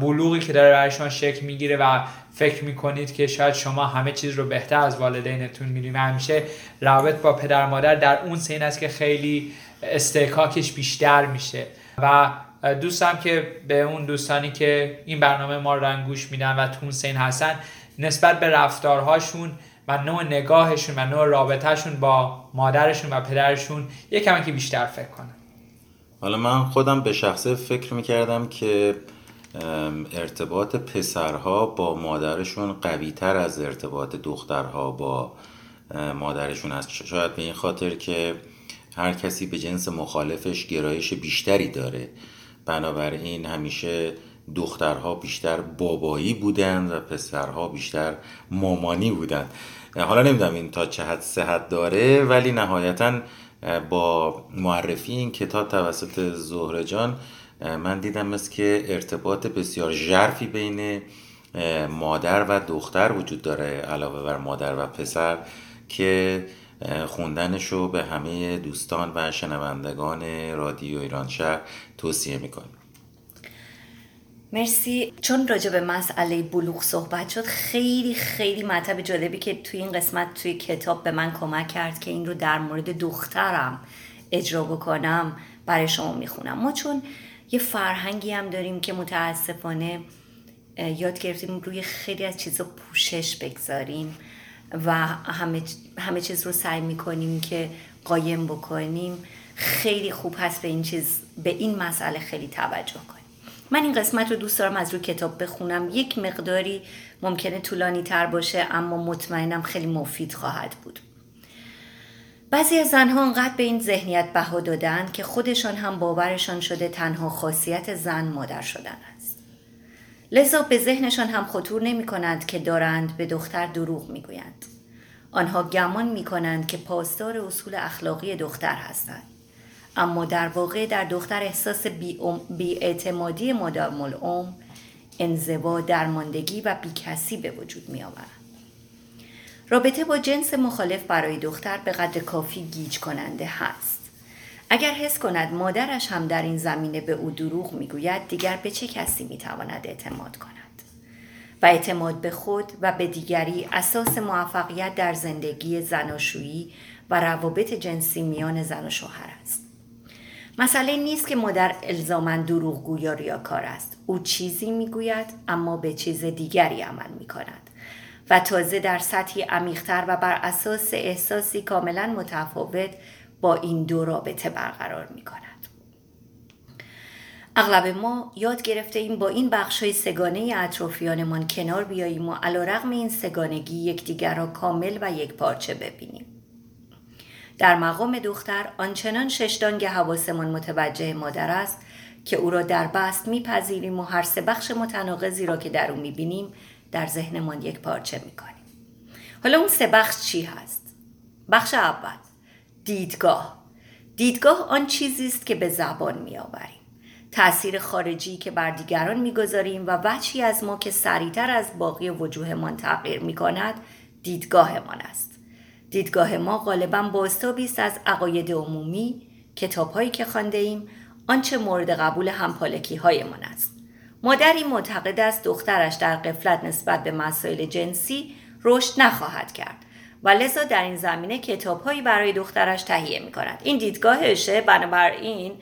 بلوغی که داره برای شما شکل می‌گیره و فکر می‌کنید که شاید شما همه چیز رو بهتر از والدینتون می‌دونید. همیشه رابط با پدر مادر در اون سین است که خیلی استحکاکش بیشتر میشه. و دوستم که به اون دوستانی که این برنامه ما رو گوش میدن و تون سین هستن نسبت به رفتارهاشون و نوع نگاهشون و نوع رابطهشون با مادرشون و پدرشون یه کمی که بیشتر فکر کنن حالا من خودم به شخصه فکر می‌کردم که ارتباط پسرها با مادرشون قوی تر از ارتباط دخترها با مادرشون است. شاید به این خاطر که هر کسی به جنس مخالفش گرایش بیشتری داره. بنابراین همیشه دخترها بیشتر بابایی بودند و پسرها بیشتر مامانی بودند. حالا نمی‌دونم این تا چه حد صحت داره ولی نهایتا با معرفی این کتاب توسط زهره جان من دیدم مثل که ارتباط بسیار ژرفی بین مادر و دختر وجود داره علاوه بر مادر و پسر که خوندنش رو به همه دوستان و شنوندگان رادیو ایران شهر توصیه می‌کنیم. مرسی. چون راجع به مسئله بلوغ صحبت شد خیلی خیلی مطلب جالبی که توی این قسمت توی کتاب به من کمک کرد که این رو در مورد دخترم اجرا بکنم برای شما می‌خونم. ما چون یه فرهنگی هم داریم که متاسفانه یاد گرفتیم روی خیلی از چیزا پوشش بگذاریم. و همه, همه چیز رو سعی می‌کنیم که قایم بکنیم. خیلی خوب هست به این چیز به این مسئله خیلی توجه کنیم. من این قسمت رو دوست دارم از روی کتاب بخونم. یک مقداری ممکنه طولانی تر باشه اما مطمئنم خیلی مفید خواهد بود. بعضی از زنها انقدر به این ذهنیت بها دادند که خودشان هم باورشان شده تنها خاصیت زن مادر شدن لذا به ذهنشان هم خطور نمی کنند که دارند به دختر دروغ می گویند. آنها گمان می کنند که پاسدار اصول اخلاقی دختر هستند. اما در واقع در دختر احساس بیاعتمادی مادام العم انزوا درماندگی و بیکسی به وجود می آورند. رابطه با جنس مخالف برای دختر به قدر کافی گیج کننده هست. اگر حس کند مادرش هم در این زمینه به او دروغ می‌گوید دیگر به چه کسی می‌تواند اعتماد کند؟ و اعتماد به خود و به دیگری اساس موفقیت در زندگی زناشویی و روابط جنسی میان زن و شوهر است. مسئله نیست که مادر الزاما دروغگو یا ریاکار است. او چیزی می‌گوید اما به چیز دیگری عمل می کند و تازه در سطحی عمیقتر و بر اساس احساسی کاملا متفاوت با این دو رابطه برقرار می کند. اغلب ما یاد گرفته ایم با این بخش های سگانه اطرافیانمان کنار بیاییم و علا رقم این سگانگی یکدیگر را کامل و یک پارچه ببینیم. در مقام دختر آنچنان ششدانگ حواسمان متوجه مادر است که او را در بست میپذیریم و هر سه بخش متناقضی را که در او می‌بینیم در ذهنمان یک پارچه می‌کنیم حالا اون سه بخش چی هست؟ بخش اول دیدگاه. دیدگاه آن چیزی است که به زبان میآوریم. تأثیر خارجی که بر دیگران می‌گذاریم و وچی از ما که سریعتر از باقی وجوهمان تغییر می کند دیدگاهمان است. دیدگاه ما غالبا بازتابی است از عقاید عمومی کتابهایی که خانده ایم آنچه مورد قبول همپالکی هایمان است. مادری معتقد است دخترش در قفلت نسبت به مسائل جنسی رشد نخواهد کرد. و لذا در این زمینه کتابهایی برای دخترش تهیه می کند این دیدگاهشه بنابراین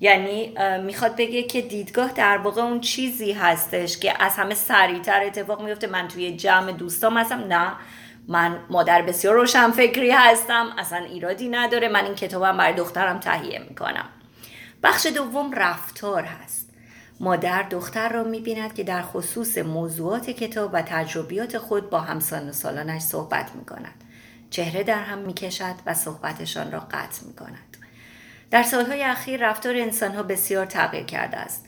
یعنی می‌خواد بگه که دیدگاه در واقع اون چیزی هستش که از همه سریعتر اتفاق میفته من توی جمع دوستام هستم. نه من مادر بسیار روشن فکری هستم. اصلا ایرادی نداره. من این کتابم برای دخترم تهیه می‌کنم. بخش دوم رفتار هست. مادر دختر را می‌بیند که در خصوص موضوعات کتاب و تجربیات خود با همسان و سالانش صحبت می‌کند. چهره در هم می‌کشد و صحبتشان را قطع می‌کند. در سالهای اخیر رفتار انسانها بسیار تغییر کرده است.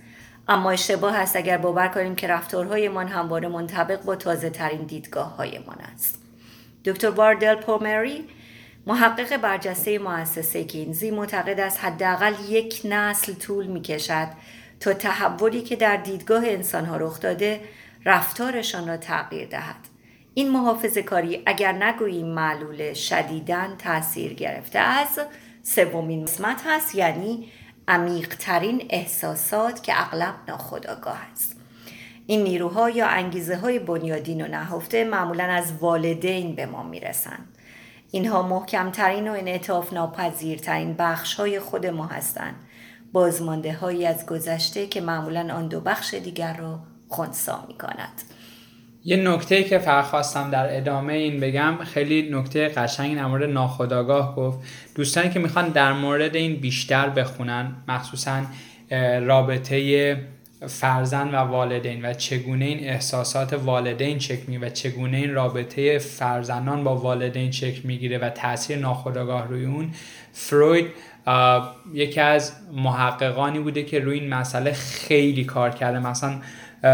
اما اشتباه است اگر باور کنیم که رفتارهایمان همواره منطبق با تازه ترین دیدگاه هایمان است. دکتر باردل پومری محقق برجسته مؤسسه گینزی معتقد است حداقل یک نسل طول می کشد تا تحولی که در دیدگاه انسانها رخ داده رفتارشان را تغییر دهد. این محافظ کاری اگر نگوییم معلول شدیدن تاثیر گرفته از سومین قسمت هست یعنی عمیقترین احساسات که اغلب ناخودآگاه است. این نیروها یا انگیزه های بنیادین و نهفته معمولا از والدین به ما می‌رسند. اینها محکمترین و انعطاف ناپذیرترین بخش های خود ما هستند. بازمانده هایی از گذشته که معمولا آن دو بخش دیگر را خونسا می کند یه نکته که فقط خواستم در ادامه این بگم خیلی نکته قشنگی در مورد ناخداگاه گفت. دوستانی که می‌خوان در مورد این بیشتر بخونن مخصوصا رابطه فرزند و والدین و چگونه این احساسات والدین چک می و چگونه این رابطه فرزندان با والدین چک می‌گیره و تاثیر ناخودآگاه روی اون فروید یکی از محققانی بوده که روی این مسئله خیلی کار کرده. مثلا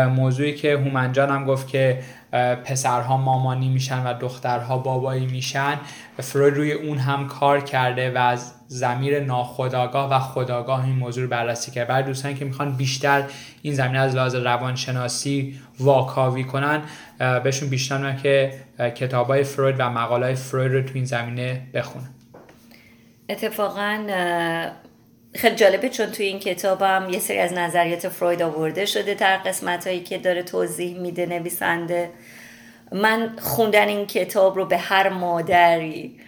موضوعی که هومنجان هم گفت که پسرها مامانی میشن و دخترها بابایی میشن. فروید روی اون هم کار کرده و از زمیر ناخداگاه و خداگاه این موضوع رو بررسی کرد. برای دوستانی که می‌خوان بیشتر این زمینه از لحاظ روانشناسی واکاوی کنن بهشون بیشتر که کتاب های فروید و مقاله فروید رو تو این زمینه بخونن. اتفاقا خیلی جالبه چون توی این کتابم یه سری از نظریات فروید آورده شده در قسمت هایی که داره توضیح میده نویسنده. من خوندن این کتاب رو به هر مادری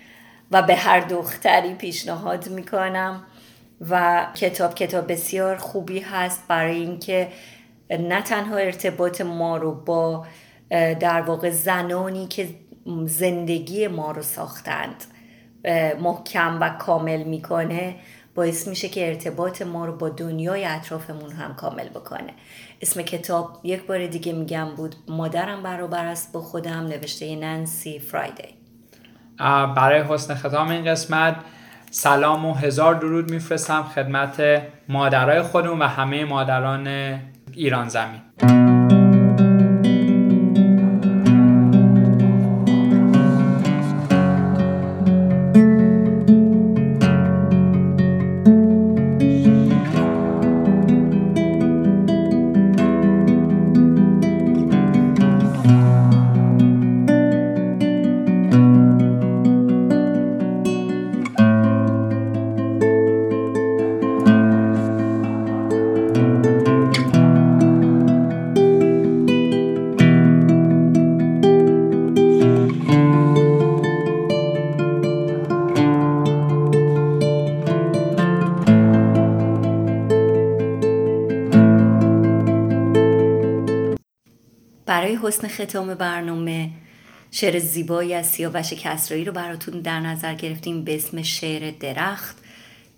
و به هر دختری پیشنهاد می‌کنم و کتاب کتاب بسیار خوبی هست برای اینکه نه تنها ارتباط ما رو با در واقع زنانی که زندگی ما رو ساختند محکم و کامل می‌کنه باعث میشه که ارتباط ما رو با دنیای اطرافمون هم کامل بکنه. اسم کتاب یک بار دیگه میگم بود مادرم برابر است با خودم نوشته نانسی فرایدی. برای حسن ختام این قسمت سلام و هزار درود میفرستم خدمت مادرای خودمون و همه مادران ایران زمین. حسن ختام برنامه شعر زیبایی از سیاوش کسرایی رو براتون در نظر گرفتیم به اسم شعر درخت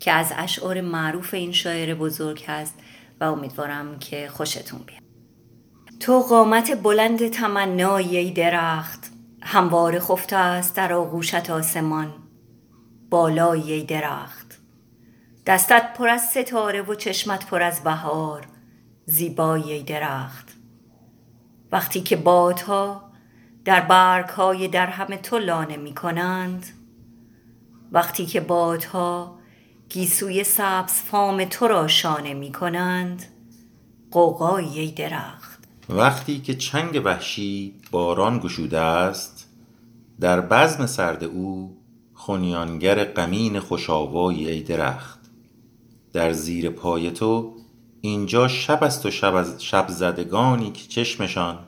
که از اشعار معروف این شاعر بزرگ هست و امیدوارم که خوشتون بیاد. تو قامت بلند تمنایی ای درخت همواره خفته است در آغوشت آسمان. بالایی ای درخت دستت پر از ستاره و چشمت پر از بهار. زیبایی ای درخت وقتی که بادها در برگ های در همه تو لانه می کنند وقتی که بادها گیسوی سبز فام تو را شانه می کنند قوقایی درخت. وقتی که چنگ وحشی باران گشوده است در بزم سرد او خونیانگر غمین خوشاوایی ای درخت. در زیر پای تو اینجا شب است و شب, از شب زدگانی که چشمشان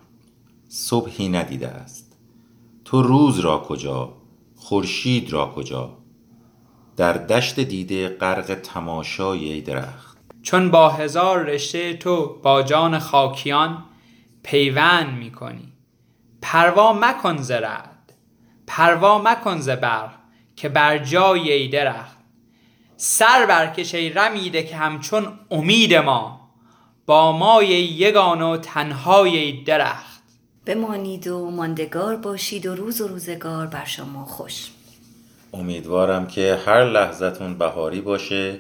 صبحی ندیده است. تو روز را کجا؟ خورشید را کجا؟ در دشت دیده غرق تماشای ای درخت. چون با هزار رشته تو با جان خاکیان پیوند می‌کنی پروا مکن ز رعد. پروا مکن ز برق که بر جای ای درخت. سر برکش ای رمیده که همچون امید ما. با مای یگان و تنهای ای درخت. بمانید و ماندگار باشید و روز و روزگار بر شما خوش. امیدوارم که هر لحظتون بهاری باشه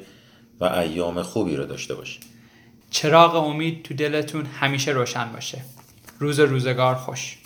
و ایام خوبی رو داشته باشه. چراغ امید تو دلتون همیشه روشن باشه. روز روزگار خوش.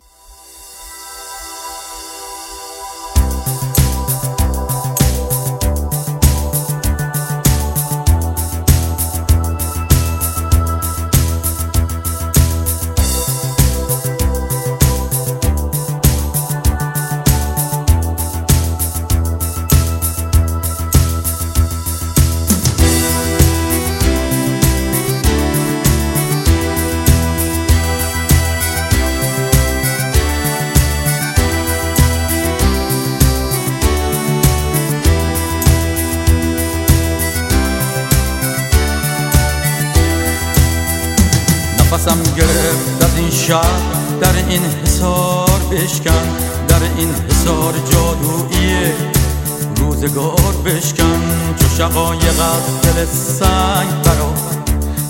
شهر در این حسار بشکن در این حسار جادویی روزگار بشکن. چو شقایق از دل سنگ برا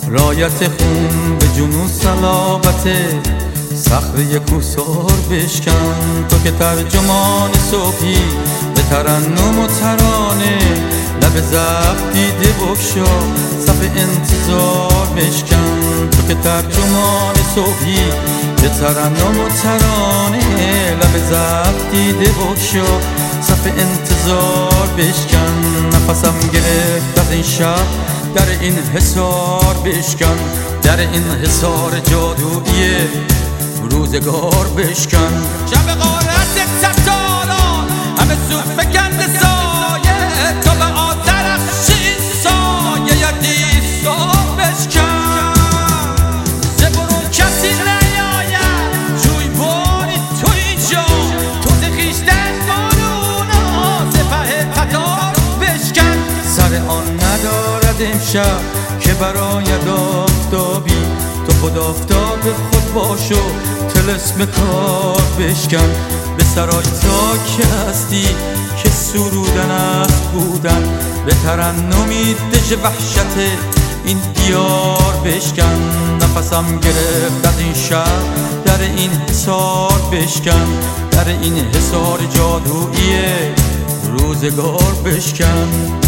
رایت خون به جنون سلابت صخره کوسار بشکن. تو که ترجمان صبحی به ترنم و ترانه لب زفت دیده بکشا صف انتظار بشکن. تو که ترجمان صبحی به ترنم و ترانه. لب زفت دیده بکشا صف انتظار بشکن. نفسم گرفت از این شب در این حسار بشکن. در این حسار جادویی روزگار بشکن. شب غارت ستاران همه سو فکند ندارد امشب که برای آفتابی تو خود آفتاب خود باش و تلسم کار بشکن. به سرای تا که هستی که سرودن است بودن. به ترنمی دژ وحشت این دیار بشکن. نفسم گرفت از این شهر در این حسار بشکن. در این حسار جادویی روزگار بشکن.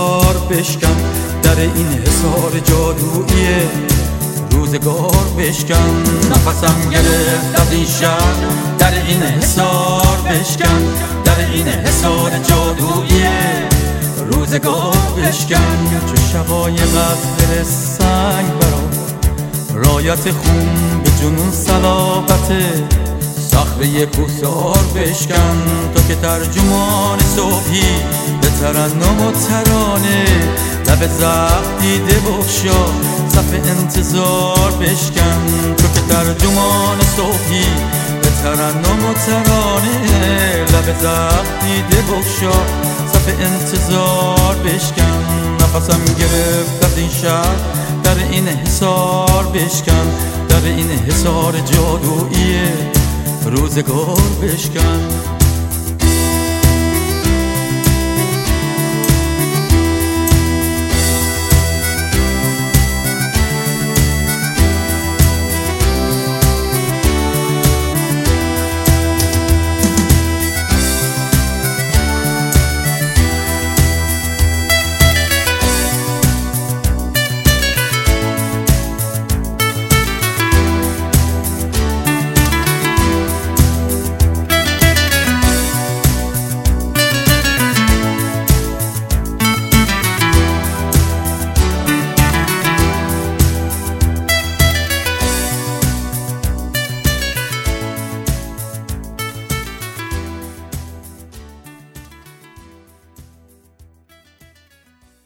حسار بشکن در این حسار جادویی. روزگار بشکن نفسم گرفت از این شهر. در این حسار بشکن در این حسار جادویی. روزگار بشکن. چه شبای غفر سنگ برا رایت خون به جنون صلابته صخره کوسار بشکن. تو که ترجمان صبحی ترنم و ترانه. لب زخم دیده بخشا صف انتظار بشکن. تو که ترجمان صبحی به ترنم و ترانه. لب زخم دیده بخشا صف انتظار بشکن. نفسم گرفت از این شهر در این حسار بشکن. در این حسار جادویی روزگار بشکن.